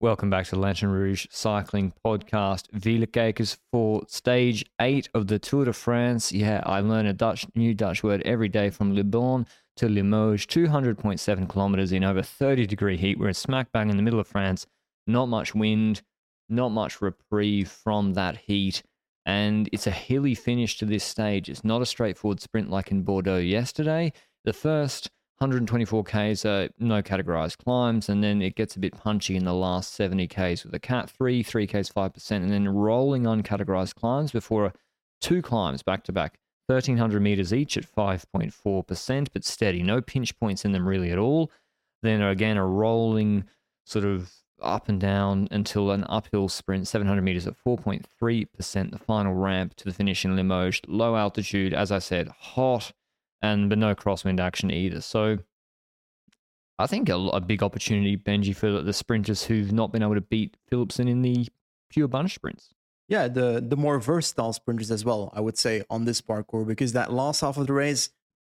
Welcome back to the Lanterne Rouge Cycling Podcast. Wielerkijkers for stage eight of the Tour de France. Yeah, I learn a Dutch new Dutch word every day from Libourne to Limoges, 200.7 kilometers in over 30 degree heat. We're smack bang in the middle of France. Not much wind, not much reprieve from that heat. And it's a hilly finish to this stage. It's not a straightforward sprint like in Bordeaux yesterday. The first 124 Ks are no categorized climbs, and then it gets a bit punchy in the last 70 Ks with a cat 3, 3 Ks 5%, and then rolling uncategorized climbs before two climbs back to back. 1300 meters each at 5.4%, but steady. No pinch points in them really at all. Then again, a rolling sort of up and down until an uphill sprint, 700 meters at 4.3%, the final ramp to the finish in Limoges. Low altitude, as I said, hot, and but no crosswind action either. So I think a, a big opportunity, Benji, for the sprinters who've not been able to beat Philipsen in the pure bunch sprints. Yeah, the the more versatile sprinters as well, I would say, on this parcours because that last half of the race,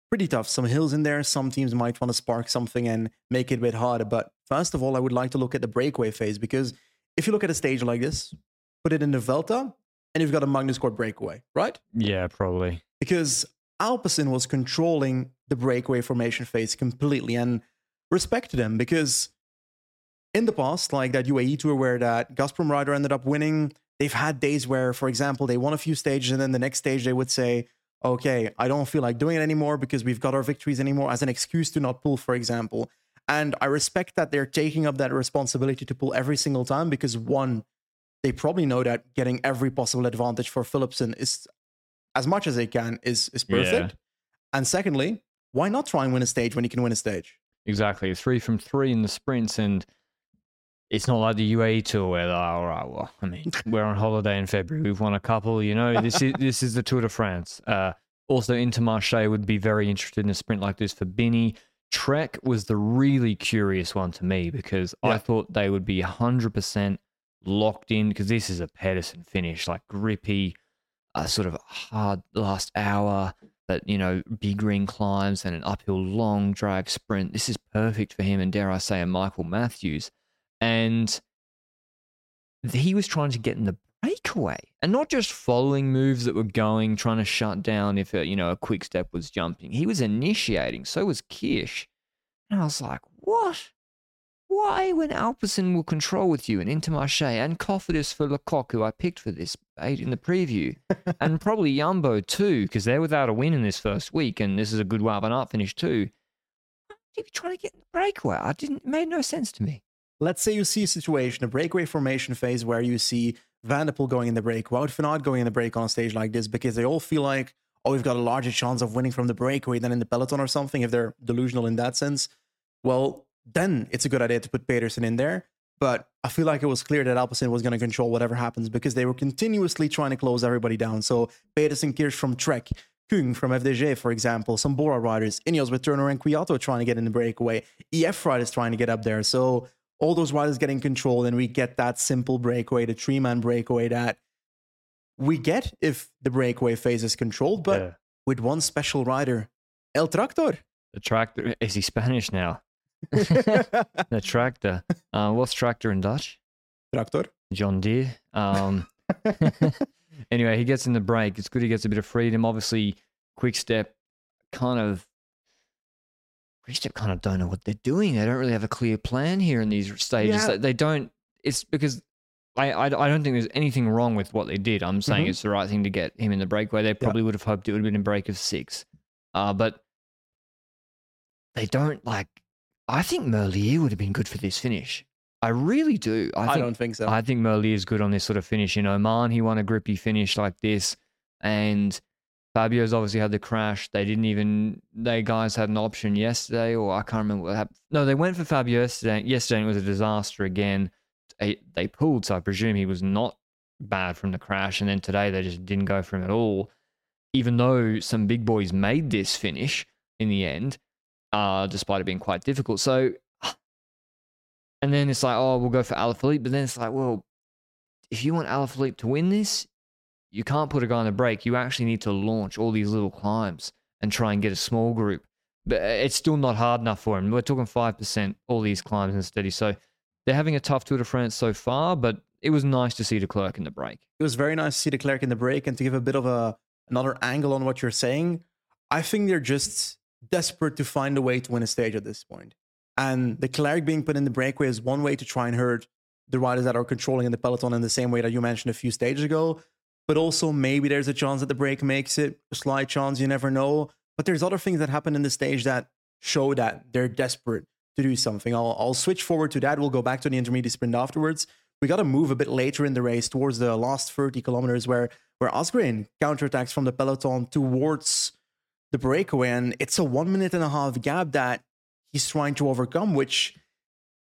pretty tough. Some hills in there. Some teams might want to spark something and make it a bit harder. But first of all, I would like to look at the breakaway phase because if you look at a stage like this, put it in the Vuelta, and you've got a Magnus Cort breakaway, right? Yeah, probably. Because Alpecin was controlling the breakaway formation phase completely, and respect to them because in the past, like that UAE tour where that Gazprom rider ended up winning, they've had days where, for example, they won a few stages and then the next stage they would say, okay, I don't feel like doing it anymore because we've got our victories anymore as an excuse to not pull, for example. And I respect that they're taking up that responsibility to pull every single time because one, they probably know that getting every possible advantage for Philipsen is as much as they can is is perfect. Yeah. And secondly, why not try and win a stage when you can win a stage? Exactly. Three from three in the sprints and it's not like the UAE tour where they're like, all right, well, I mean, we're on holiday in February. We've won a couple, you know. This is this is the Tour de France. Uh, also, Intermarché would be very interested in a sprint like this for Binny. Trek was the really curious one to me because yeah. I thought they would be 100% locked in because this is a Pedersen finish, like grippy, uh, sort of hard last hour, but, you know, big ring climbs and an uphill long drag sprint. This is perfect for him and, dare I say, a Michael Matthews and he was trying to get in the breakaway and not just following moves that were going, trying to shut down if a, you know a quick step was jumping. He was initiating. So was Kirsch, and I was like, what? Why, when Alpecin will control with you and Intermarché and Cofidis for Le Coq, who I picked for this eight in the preview, and probably Yumbo too, because they're without a win in this first week, and this is a good Wout van Aert finish too. Be trying to get in the breakaway. I didn't. It made no sense to me let's say you see a situation, a breakaway formation phase where you see Van der going in the break, Wout van Aert going in the break on a stage like this because they all feel like, oh, we've got a larger chance of winning from the breakaway than in the peloton or something, if they're delusional in that sense. Well, then it's a good idea to put Pedersen in there. But I feel like it was clear that Alpecin was going to control whatever happens because they were continuously trying to close everybody down. So Pedersen, Kirsch from Trek, Kung from FDJ, for example, some Bora riders, Ineos with Turner and Kwiato trying to get in the breakaway, EF riders trying to get up there. So all those riders getting control, and we get that simple breakaway, the three man breakaway that we get if the breakaway phase is controlled, but yeah. with one special rider, El Tractor. The tractor is he Spanish now? the tractor. Uh, what's tractor in Dutch? Tractor. John Deere. Um, anyway, he gets in the break. It's good he gets a bit of freedom. Obviously, quick step kind of just kind of don't know what they're doing. They don't really have a clear plan here in these stages. Yeah. They don't. It's because I, I, I don't think there's anything wrong with what they did. I'm saying mm-hmm. it's the right thing to get him in the breakaway. They probably yeah. would have hoped it would have been a break of six, uh, but they don't like. I think Merlier would have been good for this finish. I really do. I, think, I don't think so. I think Merlier is good on this sort of finish. In Oman, he won a grippy finish like this, and Fabio's obviously had the crash. They didn't even they guys had an option yesterday, or I can't remember what happened. No, they went for Fabio yesterday. Yesterday and it was a disaster again. They, they pulled, so I presume he was not bad from the crash. And then today they just didn't go for him at all. Even though some big boys made this finish in the end, uh, despite it being quite difficult. So, and then it's like, oh, we'll go for Alaphilippe. But then it's like, well, if you want Alaphilippe to win this, you can't put a guy on the break. You actually need to launch all these little climbs and try and get a small group. But uh, it's still not hard enough for him. We're talking 5%, all these climbs and steady. So they're having a tough Tour de France so far, but it was nice to see Declercq in the break. It was very nice to see Declercq in the break and to give a bit of a another angle on what you're saying. I think they're just desperate to find a way to win a stage at this point. And Declercq being put in the breakaway is one way to try and hurt the riders that are controlling in the peloton in the same way that you mentioned a few stages ago but also maybe there's a chance that the break makes it, a slight chance, you never know. But there's other things that happen in the stage that show that they're desperate to do something. I'll, I'll switch forward to that. We'll go back to the intermediate sprint afterwards. We got to move a bit later in the race towards the last 30 kilometers where, where Asgreen counterattacks from the peloton towards the breakaway. And it's a one minute and a half gap that he's trying to overcome, which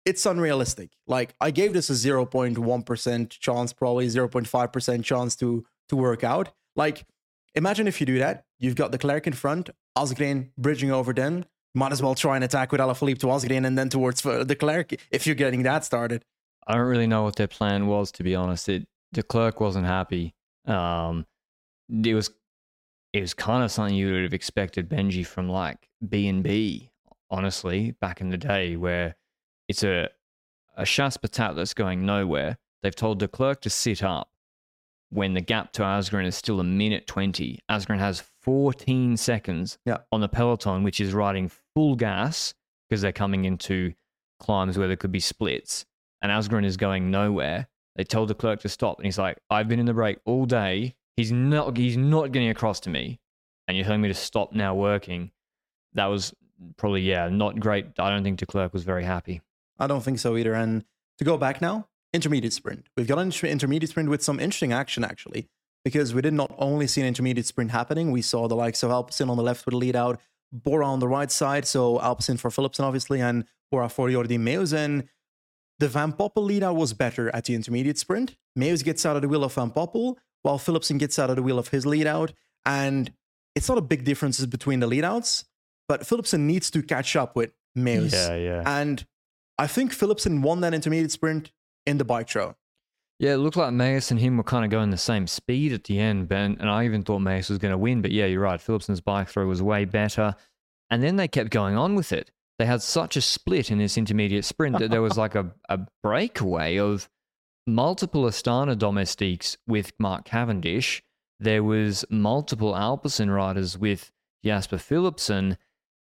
it's unrealistic. Like I gave this a 0.1% chance, probably 0.5% chance to to work out. Like, imagine if you do that. You've got Declercq in front, Asgreen bridging over them. Might as well try and attack with Alaphilippe to Asgreen and then towards Declercq if you're getting that started. I don't really know what their plan was, to be honest. It Declercq wasn't happy. Um, it was it was kind of something you would have expected Benji from like B and B, honestly, back in the day, where it's a a Patate that's going nowhere. They've told Declercq to sit up when the gap to Asgreen is still a minute 20. Asgreen has 14 seconds yeah. on the peloton, which is riding full gas because they're coming into climbs where there could be splits. And Asgreen is going nowhere. They told Declercq to stop, and he's like, "I've been in the break all day. He's not. He's not getting across to me, and you're telling me to stop now working." That was probably yeah, not great. I don't think Declercq was very happy. I don't think so either. And to go back now, intermediate sprint. We've got an intermediate sprint with some interesting action actually, because we did not only see an intermediate sprint happening, we saw the likes of Alpecin on the left with a lead out, Bora on the right side, so Alpecin for Philipsen obviously, and Bora for Jordi Meeus. And the Van Poppel lead out was better at the intermediate sprint. Meeus gets out of the wheel of Van Poppel, while Philipsen gets out of the wheel of his lead out. And it's not a big differences between the lead outs, but Philipsen needs to catch up with Meeus. Yeah, yeah. And I think Philipsen won that intermediate sprint in the bike throw. Yeah, it looked like Meeus and him were kind of going the same speed at the end, Ben. And I even thought Meeus was going to win. But yeah, you're right. Philipsen's bike throw was way better. And then they kept going on with it. They had such a split in this intermediate sprint that there was like a, a breakaway of multiple Astana domestiques with Mark Cavendish. There was multiple Alpecin riders with Jasper Philipsen.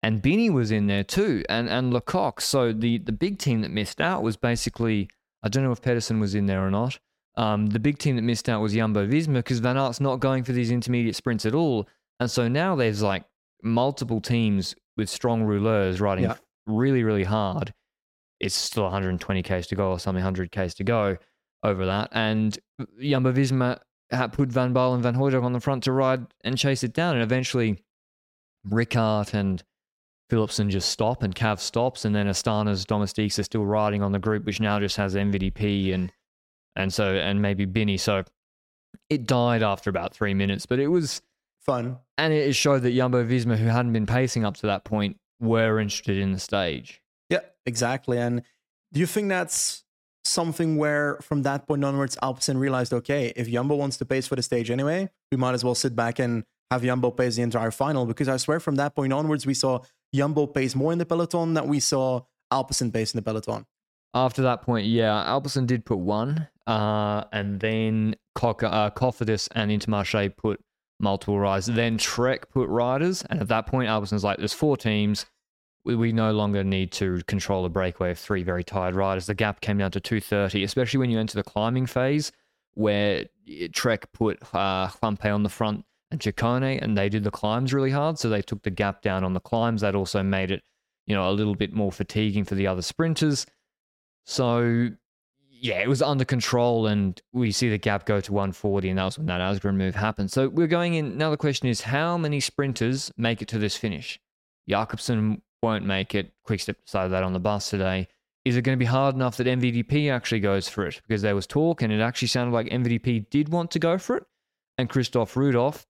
And Binny was in there too, and, and Le Coq. So the, the big team that missed out was basically I don't know if Pedersen was in there or not. Um, the big team that missed out was Jumbo Visma because Van Aert's not going for these intermediate sprints at all. And so now there's like multiple teams with strong rouleurs riding yeah. really, really hard. It's still 120 k's to go or something, 100 k's to go over that. And Jumbo Visma had put Van Baarle and Van Hooydonk on the front to ride and chase it down. And eventually, Rickaert and Philipsen just stop and Cav stops, and then Astana's Domestiques are still riding on the group, which now just has MVDP and and so and maybe Binny. So it died after about three minutes, but it was fun, and it showed that Jumbo Visma, who hadn't been pacing up to that point, were interested in the stage. Yeah, exactly. And do you think that's something where from that point onwards, Alpecin realized, okay, if Jumbo wants to pace for the stage anyway, we might as well sit back and have Jumbo pace the entire final? Because I swear from that point onwards, we saw Jumbo pace more in the peloton than we saw Alpecin pace in the peloton. After that point, yeah, Alpecin did put one, uh, and then Coca, uh, Cofidis and Intermarché put multiple riders. Then Trek put riders, and at that point, Alpecin's like, "There's four teams. We, we no longer need to control a breakaway of three very tired riders." The gap came down to 230, especially when you enter the climbing phase, where Trek put uh, on the front and Ciccone, and they did the climbs really hard. So they took the gap down on the climbs. That also made it, you know, a little bit more fatiguing for the other sprinters. So yeah, it was under control, and we see the gap go to 140, and that was when that Asgreen move happened. So we're going in. Now the question is, how many sprinters make it to this finish? Jakobsen won't make it. Quickstep decided that on the bus today. Is it going to be hard enough that MVDP actually goes for it? Because there was talk, and it actually sounded like MVDP did want to go for it, and Christoph Roodhooft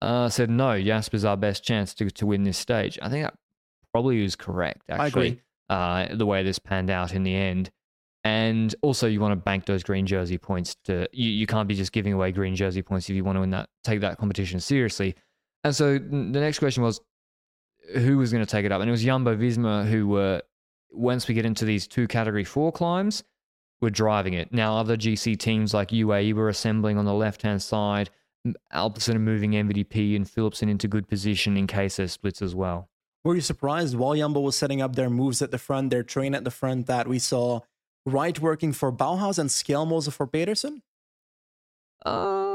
uh, said no. Jasper's our best chance to to win this stage. I think that probably was correct. Actually, I agree. Uh, the way this panned out in the end. And also, you want to bank those green jersey points. To you, you can't be just giving away green jersey points if you want to win that, take that competition seriously. And so the next question was, who was going to take it up? And it was Jumbo Visma who were. Once we get into these two category four climbs, were driving it. Now, other GC teams like UAE were assembling on the left hand side. M- Alpecin are moving MVDP and Philipsen into good position in case there's splits as well. Were you surprised while Jumbo was setting up their moves at the front, their train at the front, that we saw Wright working for Bauhaus and Skjelmose for Pedersen? Uh,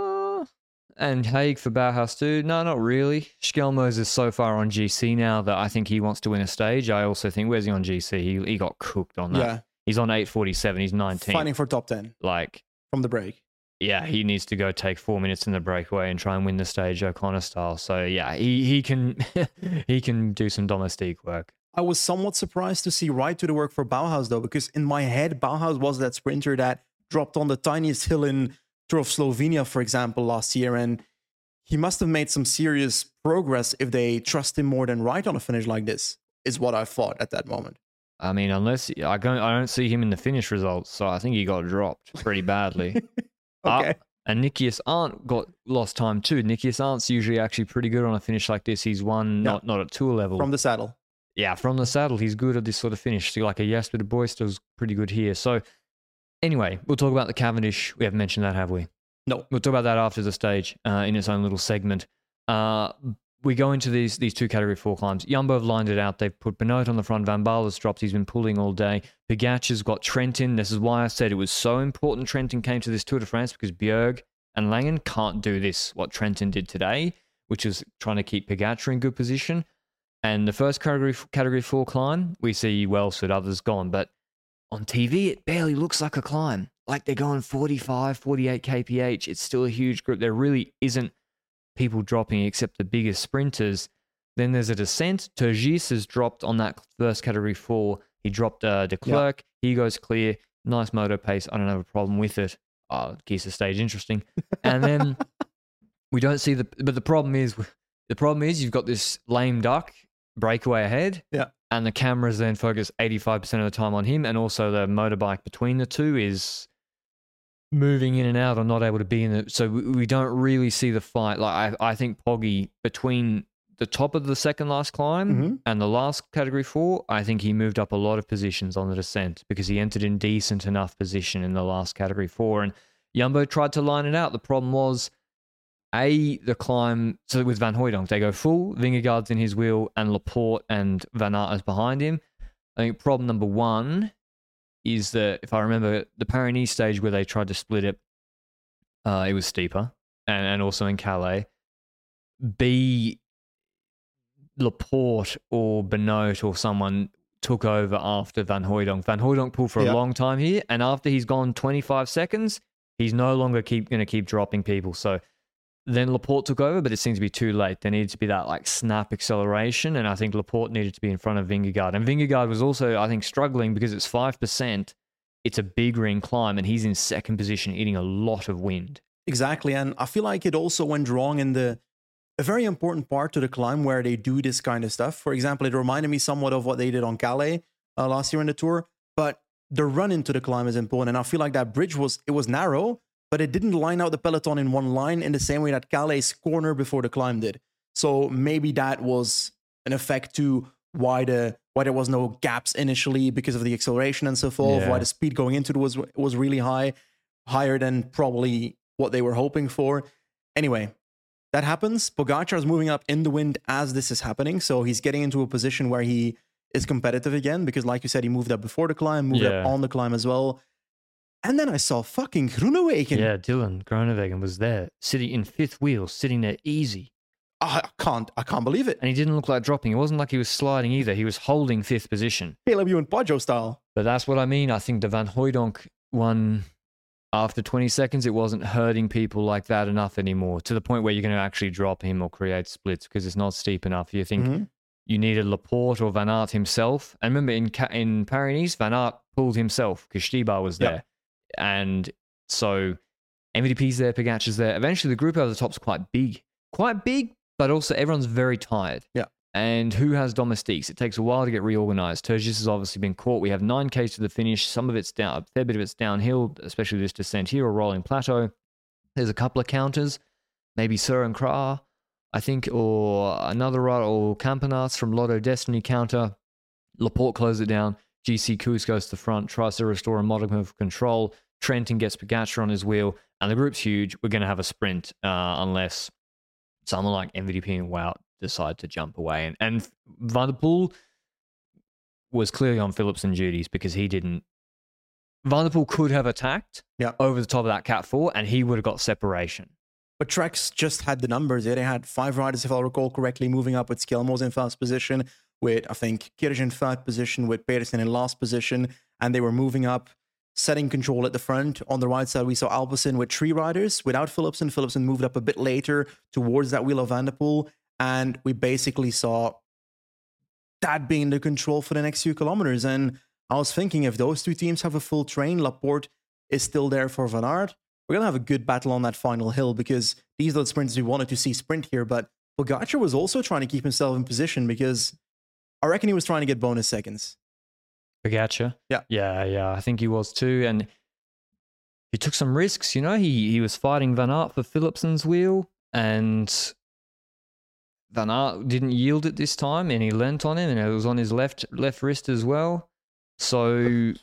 and Haig for Bauhaus too. No, not really. Skjelmose is so far on GC now that I think he wants to win a stage. I also think where's he on GC? He he got cooked on that. Yeah, He's on 847. He's 19. fighting for top 10 Like, from the break. yeah, he needs to go take four minutes in the breakaway and try and win the stage O'Connor style. So yeah, he he can he can do some domestique work. I was somewhat surprised to see Wright to the work for Bauhaus though, because in my head, Bauhaus was that sprinter that dropped on the tiniest hill in Tour of Slovenia, for example, last year, and he must have made some serious progress if they trust him more than Wright on a finish like this. Is what I thought at that moment. I mean, unless I don't I don't see him in the finish results, so I think he got dropped pretty badly. Okay, Uh, and Nikias Arndt got lost time too. Nikias Arndt's usually actually pretty good on a finish like this. He's won Yeah. not not at tour level. from the saddle. yeah, from the saddle, he's good at this sort of finish. So like a Jasper de Buyst's pretty good here. So anyway, we'll talk about the Cavendish. We haven't mentioned that, have we? No. We'll talk about that after the stage uh, in its own little segment. Uh, we go into these these two category four climbs. Jumbo have lined it out. They've put Benoot on the front. Van Baarle's dropped. He's been pulling all day. Pogacar's got Trentin. This is why I said it was so important Trentin came to this Tour de France because Bjerg and Laengen can't do this, what Trentin did today, which is trying to keep Pogacar in good position. And the first category category four climb, we see Welsford, others gone. But on TV, it barely looks like a climb. Like they're going 45, 48 kph. It's still a huge group. There really isn't people dropping except the biggest sprinters. Then there's a descent. Turgis has dropped on that first category four. He dropped uh, Declercq. He goes clear. Nice moto pace. I don't have a problem with it. Uh, keeps the stage interesting. And then we don't see the. But the problem is, the problem is you've got this lame duck breakaway ahead. Yeah. And the cameras then focus 85% of the time on him. And also the motorbike between the two is moving in and out or not able to be in it. So we, we don't really see the fight. Like I, I think Poggy between the top of the second last climb Mhm. and the last category four, I think he moved up a lot of positions on the descent because he entered in decent enough position in the last category four. And yumbo tried to line it out. The problem was a the climb. So with Van Hooydonk, they go full. Vingegaard's in his wheel, and Laporte and Van Aert is behind him. I think problem number one is that if I remember the Paris stage where they tried to split it, uh, it was steeper, and and also in Calais. B Laporte or Benoot or someone took over after Van Hooydonk. Van Hooydonk pulled for Yeah. a long time here, and after he's gone 25 seconds, he's no longer keep going to keep dropping people. So then Laporte took over, but it seemed to be too late. There needed to be that like snap acceleration, and I think Laporte needed to be in front of Vingegaard. And Vingegaard was also, I think, struggling because it's five percent. It's a big ring climb, and he's in second position, eating a lot of wind. Exactly. And I feel like it also went wrong in the a very important part to the climb where they do this kind of stuff. For example, it reminded me somewhat of what they did on Calais uh, last year in the tour, but the run into the climb is important. And I feel like that bridge was it was narrow, but it didn't line out the peloton in one line in the same way that Calais' corner before the climb did. So maybe that was an effect to why the why there was no gaps initially because of the acceleration and so forth. Yeah. Why the speed going into it was was really high, higher than probably what they were hoping for. Anyway, that happens. Pogacar is moving up in the wind as this is happening, so he's getting into a position where he is competitive again because, like you said, he moved up before the climb, moved Yeah. up on the climb as well. And then I saw fucking Groenewegen. Yeah, Dylan Groenewegen was there, sitting in fifth wheel, sitting there easy. I can't, I can't believe it. And he didn't look like dropping. It wasn't like he was sliding either. He was holding fifth position. Caleb Ewan Poggio style. But that's what I mean. I think the Van Hooydonk one after 20 seconds, it wasn't hurting people like that enough anymore to the point where you're going to actually drop him or create splits because it's not steep enough. You think Mhm. you needed Laporte or Van Aert himself. And remember, in in Paris, Van Aert pulled himself because Stibar was Yep. And so MVP's there, Pogacar's there. Eventually, the group over the top's quite big. Quite big, but also everyone's very tired. Yeah. And who has domestiques? It takes a while to get reorganized. Turgis has obviously been caught. We have nine Ks to the finish. Some of it's down, a fair bit of it's downhill, especially this descent here or rolling plateau. There's a couple of counters, maybe Sir and Kra, I think, or another rider, or Campenaerts from Lotto Dstny counter. Laporte closes it down. GC Kus goes to the front, tries to restore a modicum of control. Trentin gets Pogacar on his wheel, and the group's huge. We're going to have a sprint uh, unless someone like MVDP and Wout decide to jump away. And, and Van der Poel was clearly on Philipsen duties because he didn't. Van der Poel could have attacked Yeah. over the top of that Cat 4, and he would have got separation. But Trex just had the numbers. They had five riders, if I recall correctly, moving up with Skilmos in first position, with I think Kirsch in third position, with Pedersen in last position, and they were moving up, setting control at the front. On the right side, we saw Alpecin with three riders without Philipsen. Philipsen moved up a bit later towards that wheel of Van der Poel, and we basically saw that being the control for the next few kilometers. And I was thinking, if those two teams have a full train, Laporte is still there for Van Aert we're gonna have a good battle on that final hill because these are the sprints we wanted to see sprint here. But Pogacar was also trying to keep himself in position because I reckon he was trying to get bonus seconds. Pogacar. Yeah. Yeah, yeah. I think he was too. And he took some risks, you know. He he was fighting Van Aert for Philipsen's wheel and Van Aert didn't yield it this time and he leant on him and it was on his left left wrist as well. So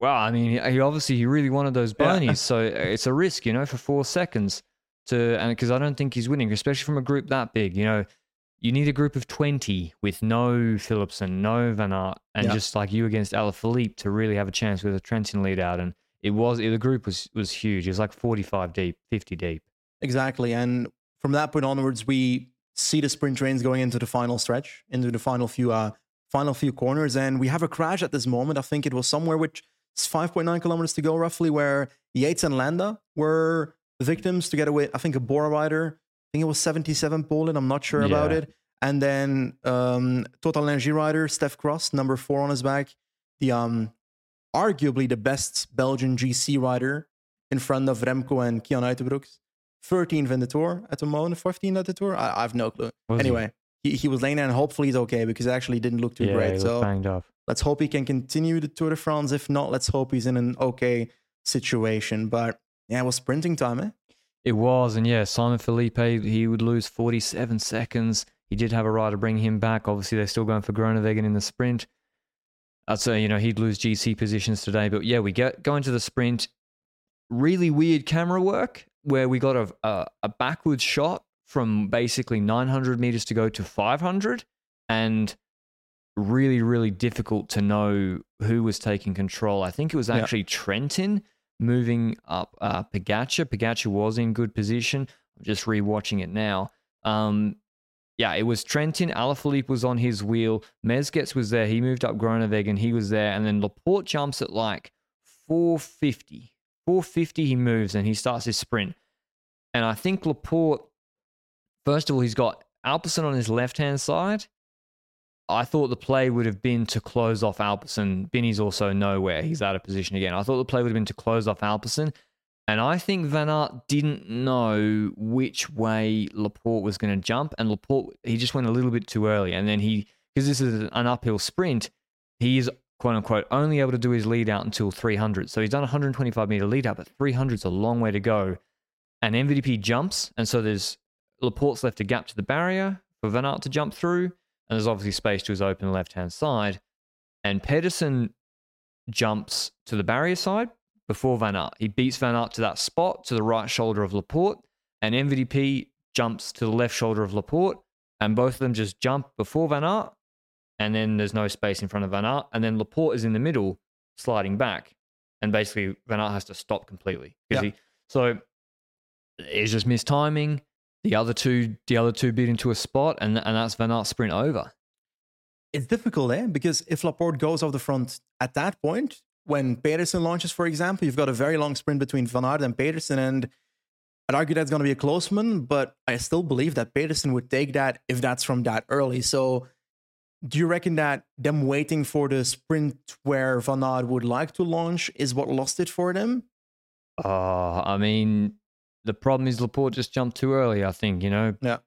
well, I mean, he, obviously he really wanted those Yeah. bonies, so uh, it's a risk, you know, for four seconds to and because I don't think he's winning, especially from a group that big. You know, you need a group of twenty with no Philipsen, no Van Aert, and Yeah. just like you against Alaphilippe to really have a chance with a Trentin lead out. And it was the group was was huge. It was like forty five deep, fifty deep. Exactly. And from that point onwards, we see the sprint trains going into the final stretch, into the final few uh final few corners. And we have a crash at this moment. I think it was somewhere which is 5.9 kilometers to go roughly, where Yates and Landa were the victims together with I think a Bora rider. I think it was 77 Poland. I'm not sure about it. And then um Total Energy rider, Steff Cras, number four on his back. The um arguably the best Belgian GC rider in front of Remco and Cian Uijtdebroeks. 13th in the tour at the moment, 15th at the tour. I, I have no clue. Was anyway, he? He, was laying there, and hopefully he's okay because it actually didn't look too yeah, great. So banged up. let's hope he can continue the Tour de France. If not, let's hope he's in an okay situation. But yeah, it was sprinting time, eh? It was, and yeah, Simon Felipe, he would lose 47 seconds. He did have a rider bring him back. Obviously, they're still going for Groenewegen in the sprint. I'd say, you know, he'd lose GC positions today. But yeah, we get go into the sprint. Really weird camera work where we got a, a, a backwards shot from basically 900 meters to go to 500. And really, really difficult to know who was taking control. I think it was Yeah. actually Trentin moving up uh, Pogacar. Pogacar was in good position. I'm just rewatching it now. Um, yeah, it was Trentin. Alaphilippe was on his wheel. Mezgec was there. He moved up Groenewegen. He was there. And then Laporte jumps at like 450. 450 he moves and he starts his sprint. And I think Laporte, first of all, he's got Alpecin on his left hand side. I thought the play would have been to close off Alpecin. Binny's also nowhere. He's out of position again. I thought the play would have been to close off Alpecin. And I think Van Aert didn't know which way Laporte was going to jump. And Laporte, he just went a little bit too early. And then he, because this is an uphill sprint, he is quote unquote only able to do his lead out until 300. So he's done 125 meter lead out, but 300 is a long way to go. And MVDP jumps. And so there's Laporte's left a gap to the barrier for Van Aert to jump through. And there's obviously space to his open left hand side. And Pedersen jumps to the barrier side before Van Aert. He beats Van Aert to that spot to the right shoulder of Laporte. And MVDP jumps to the left shoulder of Laporte. And both of them just jump before Van Aert. And then there's no space in front of Van Aert. And then Laporte is in the middle, sliding back. And basically, Van Aert has to stop completely. Yeah. He, so it's just missed timing. The other two, the other two beat into a spot, and and that's Van Aert's sprint over. It's difficult, eh? Because if Laporte goes off the front at that point, when Pedersen launches, for example, you've got a very long sprint between Van Aert and Pedersen, and I'd argue that's going to be a close one, but I still believe that Pedersen would take that if that's from that early. So, do you reckon that them waiting for the sprint where Van Aert would like to launch is what lost it for them? Uh, I mean, the problem is Laporte just jumped too early, I think, you know. Yeah.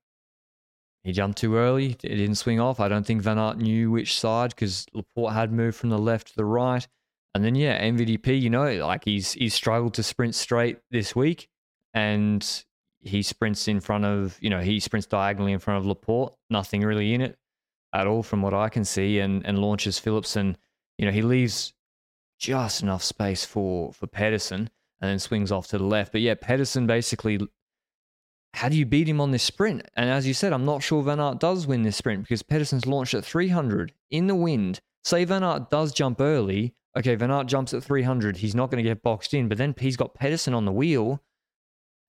He jumped too early. It didn't swing off. I don't think Van Aert knew which side because Laporte had moved from the left to the right. And then yeah, MVDP, you know, like he's he's struggled to sprint straight this week, and he sprints in front of you know he sprints diagonally in front of Laporte. Nothing really in it at all from what I can see, and and launches Philipsen. You know, he leaves just enough space for for Pedersen, and then swings off to the left. But yeah, Pedersen basically. How do you beat him on this sprint? And as you said, I'm not sure Van Aert does win this sprint because Pedersen's launched at 300 in the wind. Say Van Aert does jump early, okay, Van Aert jumps at 300. He's not going to get boxed in, but then he's got Pedersen on the wheel,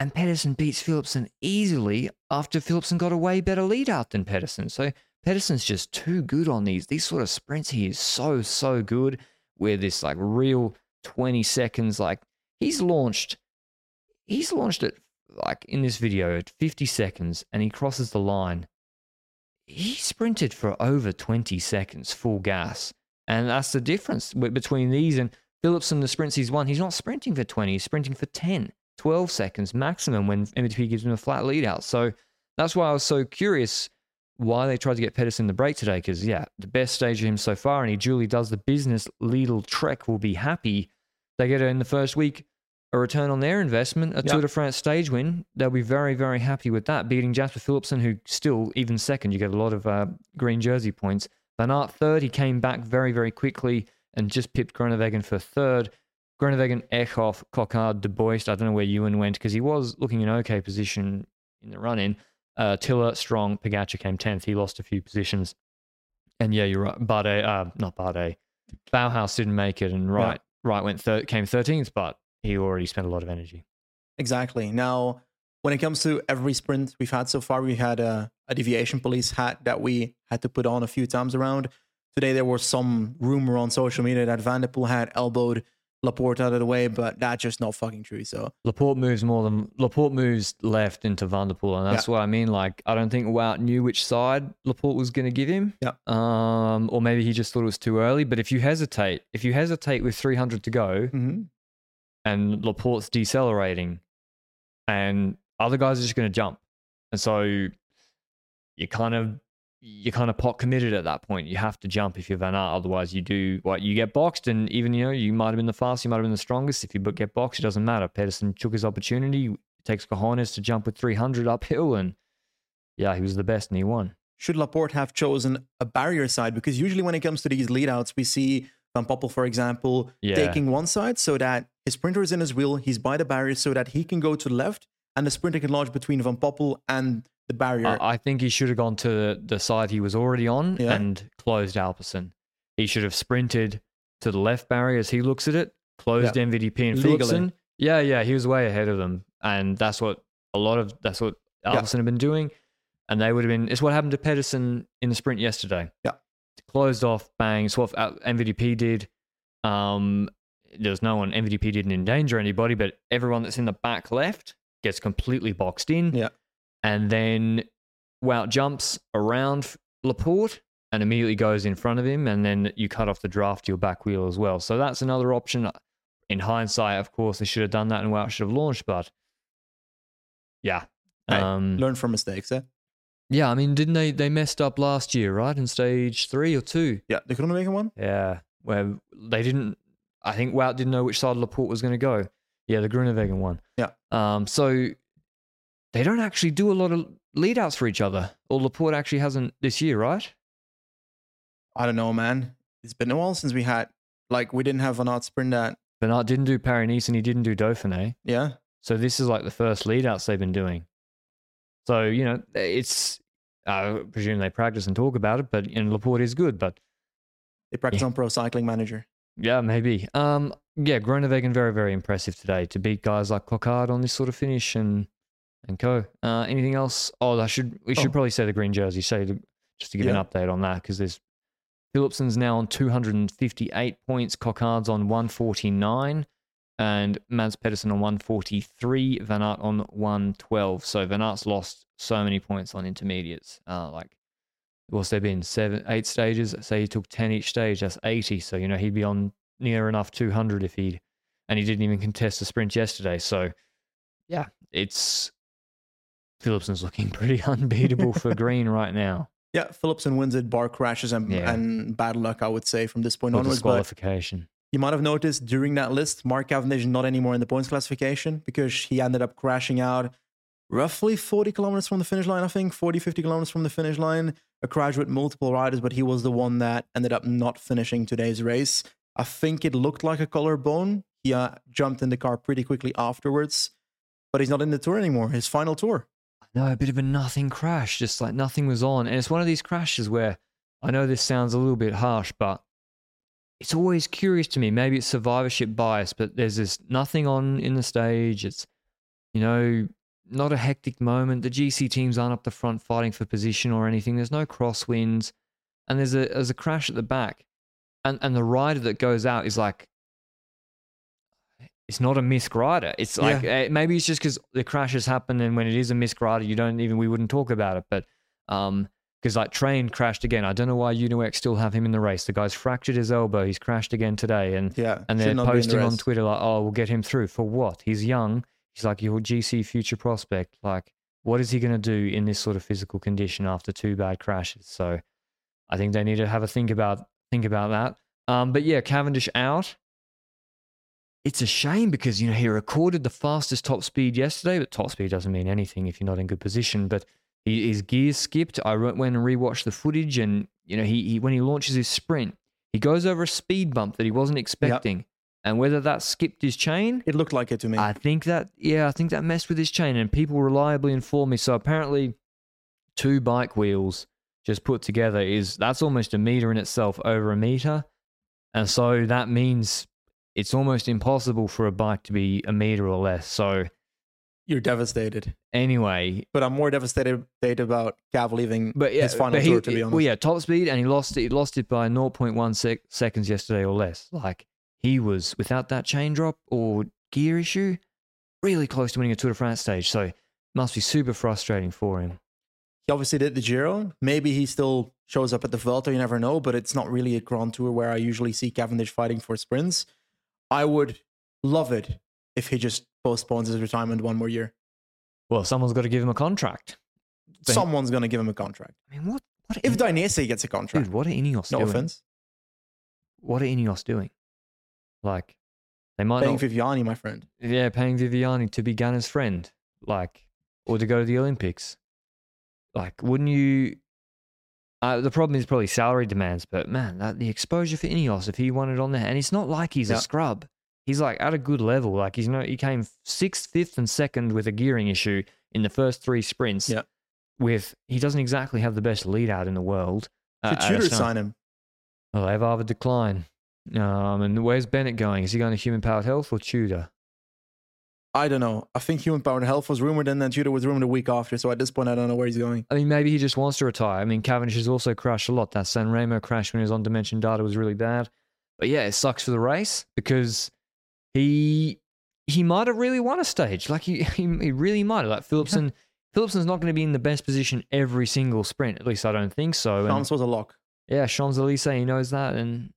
and Pedersen beats Philipsen easily after Philipsen got a way better lead out than Pedersen. So Pedersen's just too good on these. These sort of sprints, he is so, so good with this like real 20 seconds. Like he's launched, he's launched it like in this video at 50 seconds and he crosses the line. He sprinted for over 20 seconds full gas. And that's the difference between these and Philipsen the sprints he's won. He's not sprinting for 20, he's sprinting for 10, 12 seconds maximum when MVDP gives him a flat lead out. So that's why I was so curious why they tried to get Pedersen the break today. Because, yeah, the best stage of him so far, and he duly does the business. Lidl Trek will be happy. They get in the first week a return on their investment, a yep. Tour de France stage win. They'll be very, very happy with that. Beating Jasper Philipsen, who still, even second, you get a lot of uh, green jersey points. Van Aert third, he came back very, very quickly and just pipped Groenewegen for third. Groenewegen, Eekhoff, Coquard, De Buyst. I don't know where Ewan went because he was looking in okay position in the run in. Uh, Tiller, Strong, Pogacar came 10th. He lost a few positions. And yeah, you're right. Bardet, uh, not Bardet. Bauhaus didn't make it, and Wright, yeah. Wright went thir- came 13th, but he already spent a lot of energy. Exactly. Now, when it comes to every sprint we've had so far, we had a, a deviation police hat that we had to put on a few times around. Today, there was some rumor on social media that Van der Poel had elbowed Laporte out of the way, but that's just not fucking true. So Laporte moves more than Laporte moves left into Van der Poel, and that's yeah. what I mean. Like I don't think Wout knew which side Laporte was going to give him. Yeah. Um, or maybe he just thought it was too early. But if you hesitate, if you hesitate with 300 to go, mm-hmm. and Laporte's decelerating, and other guys are just going to jump. And so you kind of you kind of pot committed at that point. You have to jump if you're Van Aert, otherwise you do what you get boxed. And even you know you might have been the fastest, you might have been the strongest. If you get boxed, it doesn't matter. Pedersen took his opportunity. takes cojones to jump with 300 uphill, and yeah, he was the best and he won. Should Laporte have chosen a barrier side? Because usually when it comes to these leadouts, we see Van Poppel, for example, yeah. taking one side so that his sprinter is in his wheel, he's by the barrier so that he can go to the left and the sprinter can launch between Van Poppel and the barrier. I, I think he should have gone to the side he was already on yeah. and closed Alpecin. He should have sprinted to the left barrier as he looks at it, closed yeah. MVDP and Philipsen. Yeah, yeah, he was way ahead of them, and that's what a lot of that's what Alpecin yeah. have been doing, and they would have been. It's what happened to Pedersen in the sprint yesterday. Yeah, closed off, bang. It's what MVDP did. Um, there's no one MVDP didn't endanger anybody, but everyone that's in the back left gets completely boxed in. Yeah. And then Wout jumps around Laporte and immediately goes in front of him. And then you cut off the draft to your back wheel as well. So that's another option. In hindsight, of course, they should have done that and Wout should have launched. But yeah. Hey, um, learn from mistakes, eh? Yeah, I mean, didn't they? They messed up last year, right? In stage three or two. Yeah, they couldn't make one. Yeah, where they didn't. I think Wout didn't know which side Laporte was going to go. Yeah, the Groenewegen one. Yeah. Um. So they don't actually do a lot of lead outs for each other. Or Laporte actually hasn't this year, right? I don't know, man. It's been a while since we had like we didn't have Van Aert sprint that. Aert didn't do Paris and he didn't do Dauphiné. Yeah. So this is like the first lead outs they've been doing. So, you know, it's I presume they practice and talk about it, but and Laporte is good, but they practice yeah. on Pro Cycling Manager. Yeah, maybe. Um, yeah, Groenewegen very, very impressive today to beat guys like Coquard on this sort of finish and and co. Uh, anything else? Oh, I should we should oh. probably say the green jersey. Say the, just to give yeah. an update on that because there's Philipsen's now on 258 points, Coquard's on 149, and Mads Pedersen on 143, Van Aert on 112. So Van Aert's lost so many points on intermediates. Uh, like, what's there been? Seven, eight stages? Say he took 10 each stage, that's 80. So, you know, he'd be on near enough 200 if he'd, and he didn't even contest the sprint yesterday. So, yeah, it's Philipsen's looking pretty unbeatable for green right now. Yeah, Philipsen wins it, bar crashes, and, Yeah. and bad luck, I would say, from this point Or onwards. But disqualification. you might have noticed during that list, Mark Cavendish not anymore in the points classification because he ended up crashing out roughly 40 kilometers from the finish line, I think, 40, 50 kilometers from the finish line. A crash with multiple riders, but he was the one that ended up not finishing today's race. I think it looked like a collarbone. He uh, jumped in the car pretty quickly afterwards, but he's not in the tour anymore. His final tour. No, a bit of a nothing crash, just like nothing was on. And it's one of these crashes where I know this sounds a little bit harsh, but it's always curious to me. Maybe it's survivorship bias, but there's this nothing on in the stage. It's, you know, not a hectic moment. The GC teams aren't up the front fighting for position or anything. There's no crosswinds. And there's a there's a crash at the back. And and the rider that goes out is like it's not a misc rider. It's like uh, maybe it's just because the crashes happen, and when it is a misc rider, you don't even we wouldn't talk about it. But um, because like Train crashed again, I don't know why UNOX still have him in the race. The guy's fractured his elbow. He's crashed again today, and Yeah. and they're in the posting on. Twitter like, "Oh, we'll get him through for what? He's young. He's like your GC future prospect. Like, what is he going to do in this sort of physical condition after two bad crashes?" So, I think they need to have a think about think about that. Um, but yeah, Cavendish out. It's a shame because you know he recorded the fastest top speed yesterday, but top speed doesn't mean anything if you're not in good position. But he, his gears skipped. I went and rewatched the footage, and you know he, he when he launches his sprint, he goes over a speed bump that he wasn't expecting, and whether that skipped his chain, It looked like it to me. I think that yeah, I think that messed with his chain, and people reliably informed me. So apparently, two bike wheels just put together is that's almost a meter in itself over a meter, and so that means it's almost impossible for a bike to be a meter or less. So You're devastated. anyway, But I'm more devastated about Cav leaving but yeah, his final but he- tour, to be honest. Well, yeah, top speed, and he lost it. He lost it by 0.1 sec- seconds yesterday or less. Like he was without that chain drop or gear issue, really close to winning a Tour de France stage. So must be super frustrating for him. He obviously did the Giro. Maybe he still shows up at the Vuelta. You never know. But it's not really a Grand Tour where I usually see Cavendish fighting for sprints. I would love it if he just postpones his retirement one more year. Well, someone's got to give him a contract. But- Someone's going to give him a contract. I mean, what? What? If Dainese gets a contract, dude, what are Ineos doing? no doing? offense. What are Ineos doing? Like, they might Paying not. Viviani, my friend. yeah, paying Viviani to be Ganna's friend, like, or to go to the Olympics. Like, wouldn't you? Uh, the problem is probably salary demands, but man, that, the exposure for Ineos if he wanted on there, and it's not like he's a scrub. He's like at a good level. Like he's no, he came sixth, fifth, and second with a gearing issue in the first three sprints. Yeah. With he doesn't exactly have the best lead out in the world. uh, Should a Tudor sign him? Well, they've either decline. Um, and where's Bennett going? Is he going to Human Powered Health or Tudor? I don't know. I think Human Powered Health was rumored and then Tudor was rumored a week after. So at this point, I don't know where he's going. I mean, maybe he just wants to retire. I mean, Cavendish has also crashed a lot. That San Remo crash when he was on Dimension Data was really bad. But yeah, it sucks for the race because he he might have really won a stage. Like he he, he really might have. Like Philipsen, Philipsen's not going to be in the best position every single sprint. At least I don't think so. And Champs was a lock. yeah, Champs Elysees, he knows that, and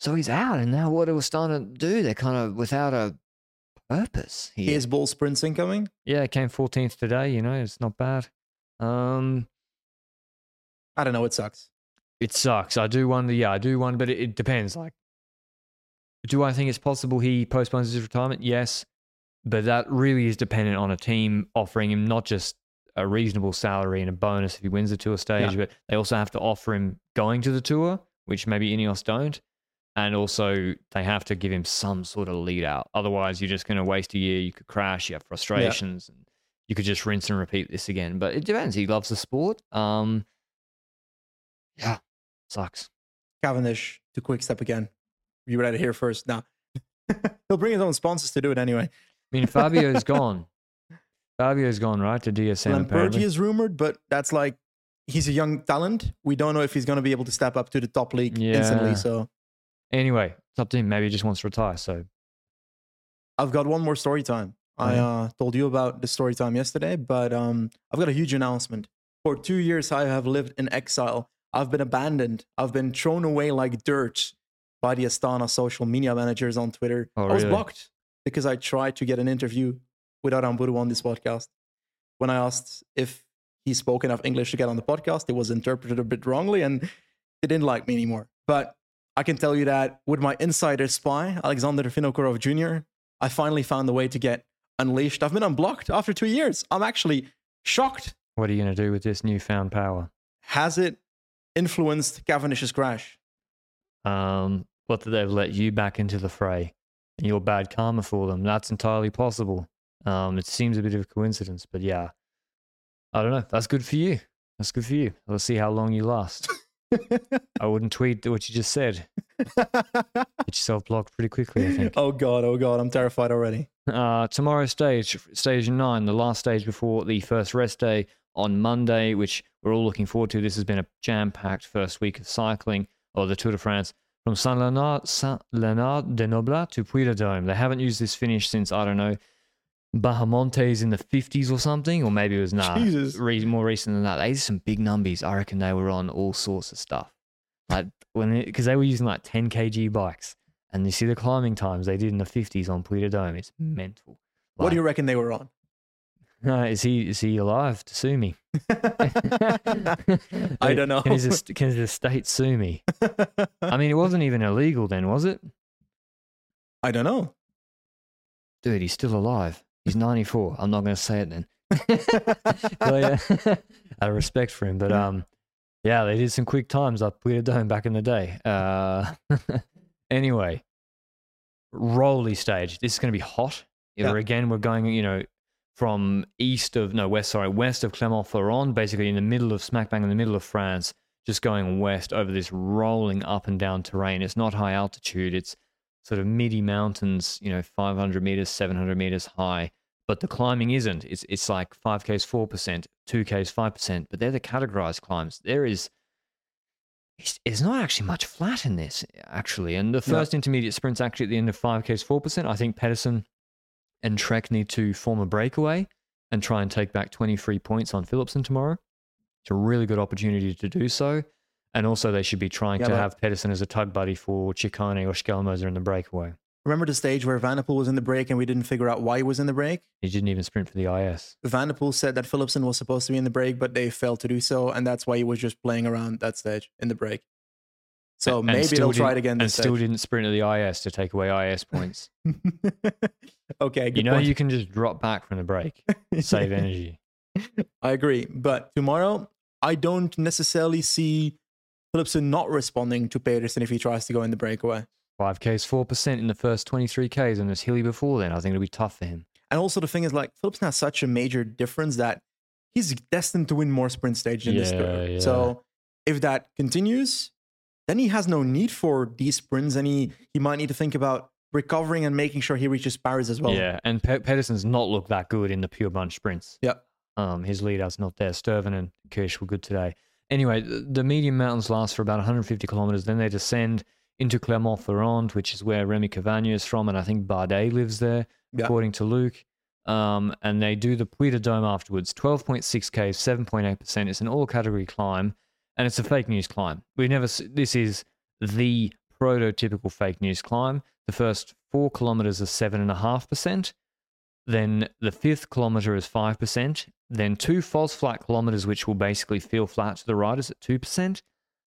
so he's out. And now what are we starting to do? They're kind of without a purpose. Here. His bull sprints incoming. Yeah, it came 14th today. You know, it's not bad. Um, I don't know. It sucks. it sucks. I do wonder. Yeah, I do wonder, but it, it depends. Like, do I think it's possible he postpones his retirement? Yes, but that really is dependent on a team offering him not just a reasonable salary and a bonus if he wins the tour stage, Yeah. but they also have to offer him going to the tour, which maybe Ineos don't. And also, they have to give him some sort of lead out. Otherwise, you're just going to waste a year. You could crash. You have frustrations, and you could just rinse and repeat this again. But it depends. He loves the sport. Um, yeah, sucks. Cavendish to quick step again. You read it here first. Now he'll bring his own sponsors to do it anyway. I mean, Fabio's gone. Fabio's gone, right, to DSM Lamperti is rumored, but that's like he's a young talent. We don't know if he's going to be able to step up to the top league Yeah. instantly. So Anyway, it's up to him. Maybe he just wants to retire. So I've got one more story time. I uh, told you about the story time yesterday, but um, I've got a huge announcement. For two years, I have lived in exile. I've been abandoned. I've been thrown away like dirt by the Astana social media managers on Twitter. Oh, I was really? blocked because I tried to get an interview with Aramburu on this podcast. When I asked if he spoke enough English to get on the podcast, it was interpreted a bit wrongly and they didn't like me anymore. But I can tell you that with my insider spy, Alexander Vinokurov Jr., I finally found a way to get unleashed. I've been unblocked after two years. I'm actually shocked. what are you going to do with this newfound power? Has it influenced Cavendish's crash? Um, what that they've let you back into the fray and you're bad karma for them. That's entirely possible. Um, it seems a bit of a coincidence, but yeah, I don't know. That's good for you. That's good for you. Let's see how long you last. I wouldn't tweet what you just said. Get yourself blocked pretty quickly, I think. oh God, oh God, I'm terrified already. Uh, tomorrow's stage, stage nine, the last stage before the first rest day on Monday, which we're all looking forward to. This has been a jam-packed first week of cycling, or the Tour de France, from Saint Leonard, Saint Leonard de Noblat to Puy de Dôme. They haven't used this finish since I don't know Bahamontes in the 50s or something, or maybe it was nah, Jesus. re- more recent than that. They did some big numbers. I reckon they were on all sorts of stuff, like when because they were using like 10 kg bikes. And you see the climbing times they did in the 50s on de Dôme. It's mental. What do you reckon they were on? Is he is he alive to sue me? I don't know. Can his, can his estate sue me? I mean, it wasn't even illegal then, was it? I don't know. Dude, he's still alive. He's 94. I'm not going to say it then. Out of respect for him. But um, yeah, they did some quick times up de Dôme back in the day. Uh, anyway, Rolly stage. This is going to be hot. Yeah. Again, we're going, you know, from east of no west, sorry, west of Clermont-Ferrand, basically in the middle of smack bang in the middle of France, just going west over this rolling up and down terrain. It's not high altitude. It's sort of midi mountains, you know, 500 meters, 700 meters high. But the climbing isn't. It's it's like 5Ks 4%, 2Ks 5%, but they're the categorized climbs. There is it's, it's not actually much flat in this, actually. And the No. first intermediate sprint's actually at the end of 5Ks 4%. I think Pedersen and Trek need to form a breakaway and try and take back 23 points on Philipsen tomorrow. It's a really good opportunity to do so. And also, they should be trying Yeah, to have Pedersen as a tug buddy for Ciccone or Skjelmose in the breakaway. Remember the stage where van der Poel was in the break and we didn't figure out why he was in the break? He didn't even sprint for the IS. van der Poel said that Philipsen was supposed to be in the break, but they failed to do so, and that's why he was just playing around that stage in the break. So And maybe they'll try it again And this still didn't sprint to the IS to take away IS points. okay, good you know, point. you can just drop back from the break, save energy. I agree. But tomorrow, I don't necessarily see Philipsen not responding to Pedersen if he tries to go in the breakaway. 5Ks, 4% in the first 23Ks, and it's hilly before then. I think it'll be tough for him. And also the thing is like Philipsen has such a major difference that he's destined to win more sprint stages in this Yeah, tour. yeah. So if that continues, then he has no need for these sprints and he, he might need to think about recovering and making sure he reaches Paris as well. Yeah, and Pe- Pedersen's not looked that good in the pure bunch sprints. Yeah. Um, his lead out's not there. Stuyven and Kirsch were good today. Anyway, the, medium mountains last for about 150 kilometers. Then they descend into Clermont-Ferrand, which is where Remy Cavagna is from, and I think Bardet lives there, Yeah. according to Luke. Um, and they do the Puy de Dôme afterwards. 12.6k, 7.8%. It's an all-category climb, and it's a fake news climb. We never. This is the prototypical fake news climb. The first four kilometers are seven and a half percent. Then the fifth kilometer is 5%. Then two false flat kilometers, which will basically feel flat to the riders at 2%.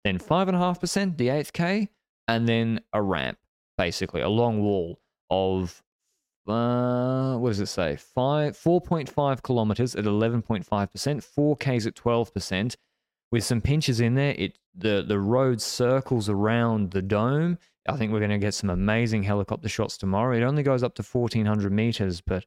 Then 5.5%, the eighth K. And then a ramp, basically, a long wall of, uh, what does it say? Five, 4.5 kilometers at 11.5%, 4 Ks at 12%. With some pinches in there, it the, the road circles around the dome. I think we're going to get some amazing helicopter shots tomorrow. It only goes up to 1400 meters, but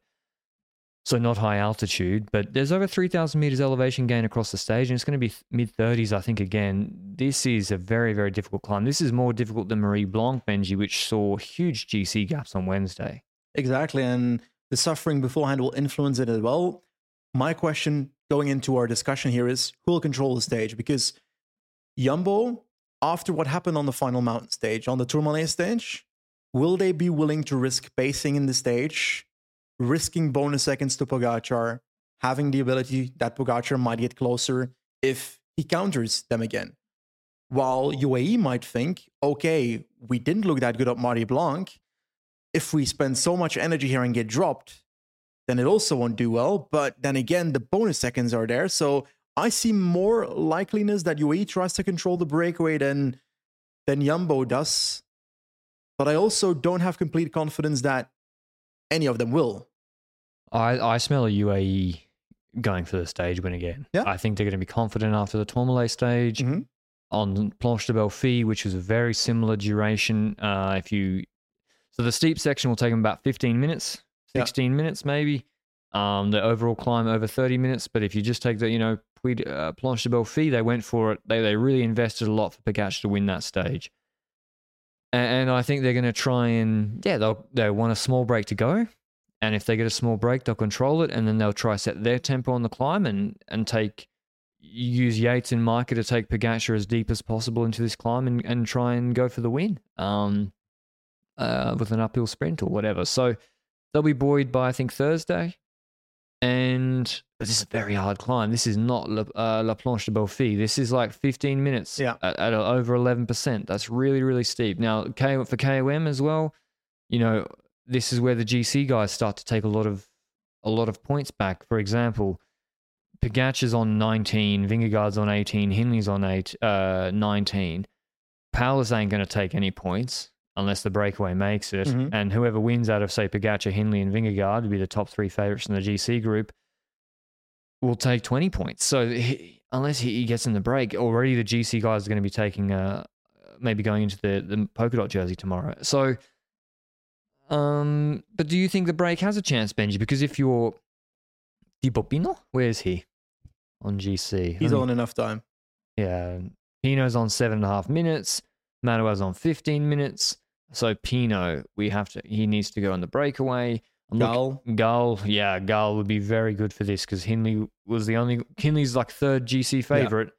so not high altitude, but there's over 3,000 meters elevation gain across the stage, and it's going to be mid 30s, I think. Again, this is a very, very difficult climb. This is more difficult than Marie Blanque, Benji, which saw huge GC gaps on Wednesday. Exactly. And the suffering beforehand will influence it as well. My question going into our discussion here is who will control the stage because Jumbo, after what happened on the final mountain stage, on the Tourmalet stage, will they be willing to risk pacing in the stage, risking bonus seconds to Pogacar, having the ability that Pogacar might get closer if he counters them again? While UAE might think, okay, we didn't look that good at Marie Blanque. If we spend so much energy here and get dropped, then it also won't do well. But then again, the bonus seconds are there. So I see more likeliness that UAE tries to control the breakaway than than Yumbo does. But I also don't have complete confidence that any of them will. I, I smell a UAE going for the stage win again. Yeah. I think they're going to be confident after the Tourmalet stage. Mhm. On Planche des Belles Filles, which is a very similar duration. Uh, if you so the steep section will take them about 15 minutes, Yeah. 16 minutes maybe. Um, the overall climb over 30 minutes. But if you just take the you know Puy, uh, Planche des Belles Filles, they went for it. They they really invested a lot for Pogacar to win that stage. And, and I think they're going to try and yeah they'll they want a small break to go. And if they get a small break, they'll control it, and then they'll try set their tempo on the climb and and take use Yates and Majka to take Pogacar as deep as possible into this climb and, and try and go for the win um, uh, with an uphill sprint or whatever. So they'll be buoyed by I think Thursday, and this is a very hard climb. This is not La, uh, La Planche des Belles Filles. This is like 15 minutes Yeah. at, at over 11%. That's really really steep. Now K, for KOM as well, you know this is where the GC guys start to take a lot of a lot of points back. For example, Pogacar's on 19, Vingegaard's on 18, Hindley's on eight, uh, 19. Powless ain't going to take any points unless the breakaway makes it. Mhm. And whoever wins out of, say, Pogacar, Hindley, and Vingegaard would be the top three favorites in the GC group, will take 20 points. So he, unless he, he gets in the break, already the GC guys are going to be taking, uh, maybe going into the, the polka dot jersey tomorrow. So, um, but do you think the break has a chance, Benji? Because if you're Di Pinot, where's he on GC? He's on enough time. yeah, Pinot's on seven and a half minutes. Manuel's on 15 minutes. So Pino, we have to. He needs to go on the breakaway. I'm Gall, yeah, Gall would be very good for this because Hindley was the only. Hindley's like third GC favorite,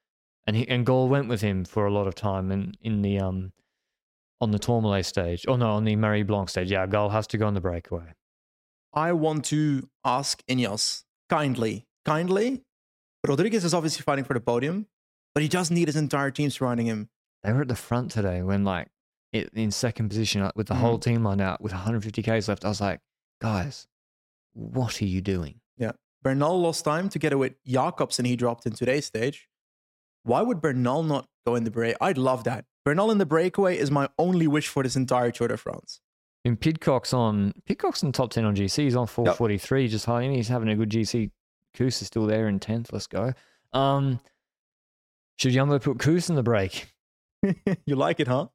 and he, and Gall went with him for a lot of time and in the um on the Tourmalet stage. Oh no, on the Marie Blanque stage. Yeah, Gall has to go on the breakaway. I want to ask Ineos kindly, kindly. Rodriguez is obviously fighting for the podium, but he does need his entire team surrounding him. They were at the front today when like in second position like, with the Mhm. whole team line out with 150 k's left. I was like, guys, what are you doing? Yeah, Bernal lost time together with Jakobsen. He dropped in today's stage. Why would Bernal not go in the break? I'd love that. Bernal in the breakaway is my only wish for this entire Tour de France. In Pidcock's on Pidcock's in top 10 on GC. He's on 443, just high. and He's having a good GC. Kuss is still there in 10th. Let's go. Um, should Jumbo put Kuss in the break? you like it, huh?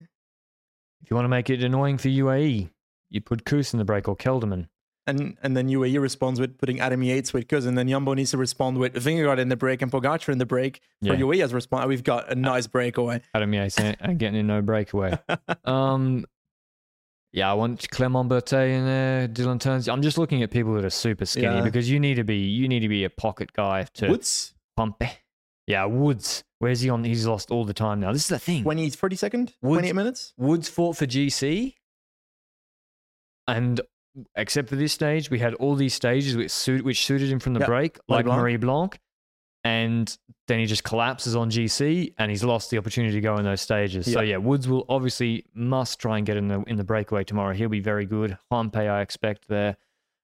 If you want to make it annoying for UAE, you put Kuss in the break or Kelderman. And and then UAE responds with putting Adam Yates with and then Jumbo needs to respond with Vingegaard in the break and Pogacar in the break. For Yeah. UAE as response, we've got a nice breakaway. Adam Yates ain't ain't getting in no breakaway. um, yeah, I want Clement Berthet in there, Dylan Teuns. I'm just looking at people that are super skinny Yeah. because you need to be you need to be a pocket guy to Woods, pump. Yeah, Woods. Where's he on? He's lost all the time now. This is the thing. 20, 30 second, Woods- 28 minutes. Woods fought for GC, and except for this stage, we had all these stages which, suit, which suited him from the Yeah, break, like Blanque. Marie Blanque, and then he just collapses on GC, and he's lost the opportunity to go in those stages. So Yeah. Woods will obviously must try and get in the in the breakaway tomorrow. He'll be very good. Hampe, I expect there,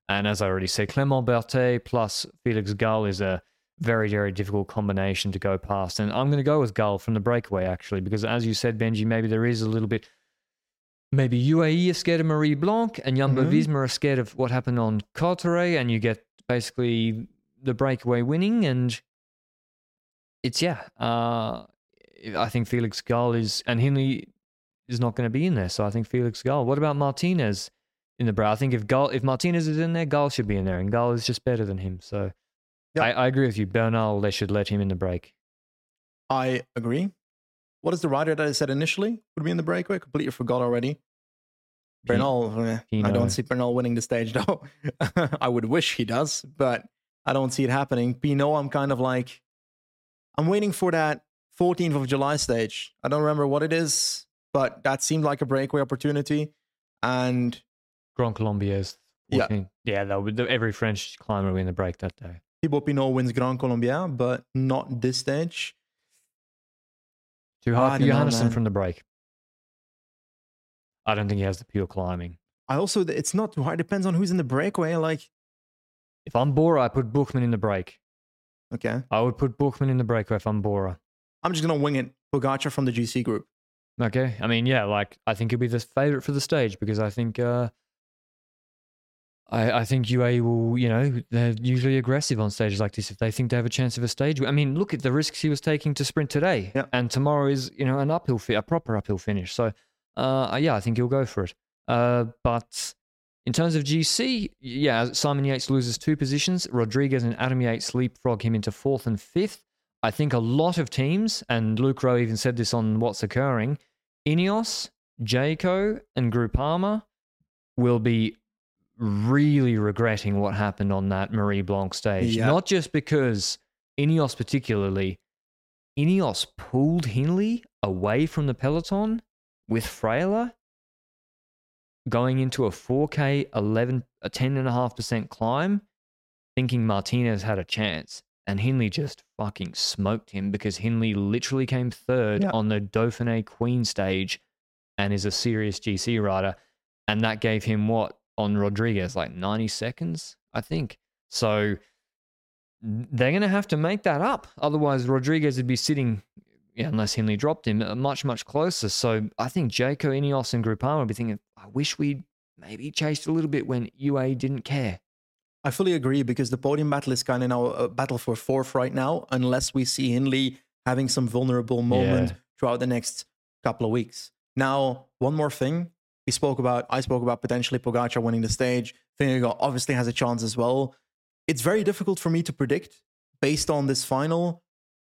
and as I already said, Clement Berthet plus Felix Gall is a very very difficult combination to go past, and I'm going to go with Gall from the breakaway actually because as you said, Benji, maybe there is a little bit maybe UAE are scared of Marie Blanque and Jumbo Mhm. Visma are scared of what happened on Cauterets, and you get basically the breakaway winning. And it's, yeah, uh, I think Felix Gall is, and Hindley is not going to be in there. So I think Felix Gall. What about Martinez in the brow? I think if Gall, if Martinez is in there, Gall should be in there, and Gall is just better than him. So Yeah. I, I agree with you. Bernal, they should let him in the break. I agree. What is the rider that I said initially would be in the breakaway? Completely forgot already. Bernal, eh, I don't see Bernal winning the stage though. I would wish he does, but I don't see it happening. Pinot, I'm kind of like, I'm waiting for that 14th of July stage. I don't remember what it is, but that seemed like a breakaway opportunity. And Grand Colombiers. Yeah. Yeah, yeah. Every French climber will win the break that day. Thibaut Pinot wins Grand Colombier, but not this stage. Too I hard for don't Johannessen from the break. I don't think he has the pure climbing. I also, it's not too hard. Depends on who's in the breakaway. Like, If I'm Bora, I put Buchmann in the break. okay, I would put Buchmann in the breakaway if I'm Bora. I'm just gonna wing it. Pogacar from the GC group. Okay. I mean, yeah, like I think he'll be the favorite for the stage because I think uh I, I think UA will, you know, they're usually aggressive on stages like this if they think they have a chance of a stage. I mean, look at the risks he was taking to sprint today. Yeah. And tomorrow is, you know, an uphill a proper uphill finish. So uh yeah, I think he'll go for it. Uh but in terms of GC, yeah, Simon Yates loses two positions. Rodriguez and Adam Yates leapfrog him into fourth and fifth. I think a lot of teams, and Luke Rowe even said this on Watts Occurring, Ineos, Jayco, and Groupama will be really regretting what happened on that Marie Blanque stage. Yeah. Not just because Ineos, particularly, Ineos pulled Hindley away from the peloton with Frailer going into a 4K 11, a 10.5% climb, thinking Martinez had a chance. And Hindley just fucking smoked him because Hindley literally came third Yeah. on the Dauphiné Queen stage and is a serious GC rider. And that gave him what on Rodriguez, like 90 seconds, I think. So they're going to have to make that up. Otherwise, Rodriguez would be sitting, yeah, unless Hindley dropped him, uh, much, much closer. So I think Jayco, Ineos, and Groupama would be thinking, I wish we'd maybe chased a little bit when UA didn't care. I fully agree because the podium battle is kind of now a battle for fourth right now, unless we see Hindley having some vulnerable moment Yeah. throughout the next couple of weeks. Now, one more thing we spoke about, I spoke about potentially Pogacar winning the stage. Vingegaard obviously has a chance as well. It's very difficult for me to predict based on this final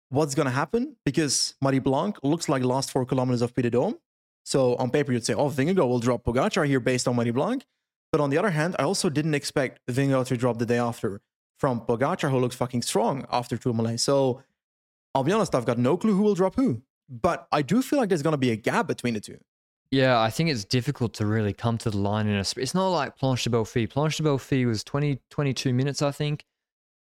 what's going to happen because Marie Blanque looks like last four kilometers of de Dôme. So on paper, you'd say, oh, Vingegaard will drop Pogacar here based on Marie Blanque. But on the other hand, I also didn't expect Vingegaard to drop the day after from Pogacar, who looks fucking strong after Tourmalet. So I'll be honest, I've got no clue who will drop who. But I do feel like there's going to be a gap between the two. Yeah, I think it's difficult to really come to the line in a sprint. It's not like Planche des Belles Filles. Planche des Belles Filles was 20, 22 minutes, I think.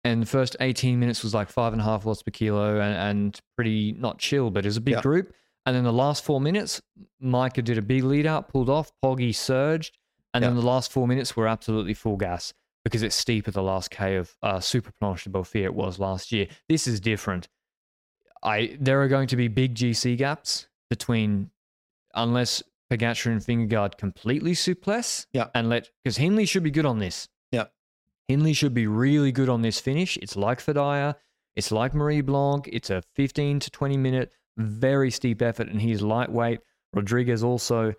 And the first 18 minutes was like five and a half watts per kilo and, and pretty not chill, but it was a big Yeah. group. And then the last four minutes, Majka did a big lead out, pulled off, Poggy surged. And then the last four minutes were absolutely full gas because it's steeper the last K of uh, Super Planche des Belles Filles it was last year. This is different. I There are going to be big GC gaps between, unless Pogacar and Vingegaard completely souplesse. Yeah. And let, because Hindley should be good on this. Yeah. Hindley should be really good on this finish. It's like Fedaia. It's like Marie Blanque. It's a 15 to 20 minute, very steep effort, and he's lightweight. Rodriguez also.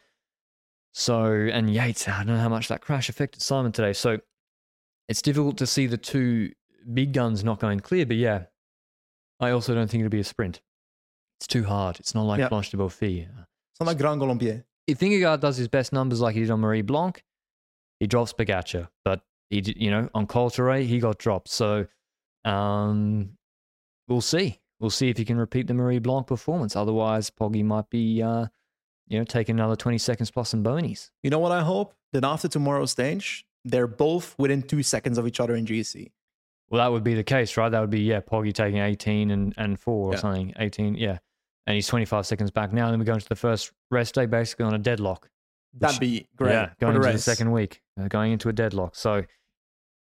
So, and Yates, I don't know how much that crash affected Simon today. So it's difficult to see the two big guns not going clear. But yeah, I also don't think it'll be a sprint. It's too hard. It's not like Yeah. Blanche de Beaufy. It's not like Grand Colombier. If Vingegaard does his best numbers like he did on Marie Blanque, he drops Pogacar. But he, you know, on Cauterets, he got dropped. So, um, we'll see. We'll see if he can repeat the Marie Blanque performance. Otherwise, Poggy might be, uh, you know, taking another 20 seconds plus some bonies. You know what I hope? That after tomorrow's stage, they're both within two seconds of each other in GC. Well, that would be the case, right? That would be, yeah, Poggy taking 18 and, and 4 or Yeah. something. 18, yeah. And he's 25 seconds back now. And then we go into the first rest day basically on a deadlock. That'd be great. Yeah, going into the second week, uh, going into a deadlock. So,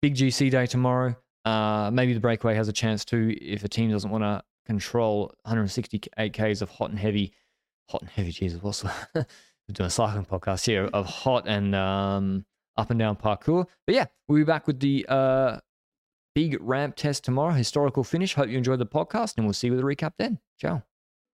big GC day tomorrow. Uh, maybe the breakaway has a chance to if a team doesn't want to control 168 k's of hot and heavy, hot and heavy. Jesus, what's we're doing a cycling podcast here of hot and um, up and down parcours. But yeah, we'll be back with the uh, big ramp test tomorrow. Historical finish. Hope you enjoyed the podcast, and we'll see you with a recap then. Ciao.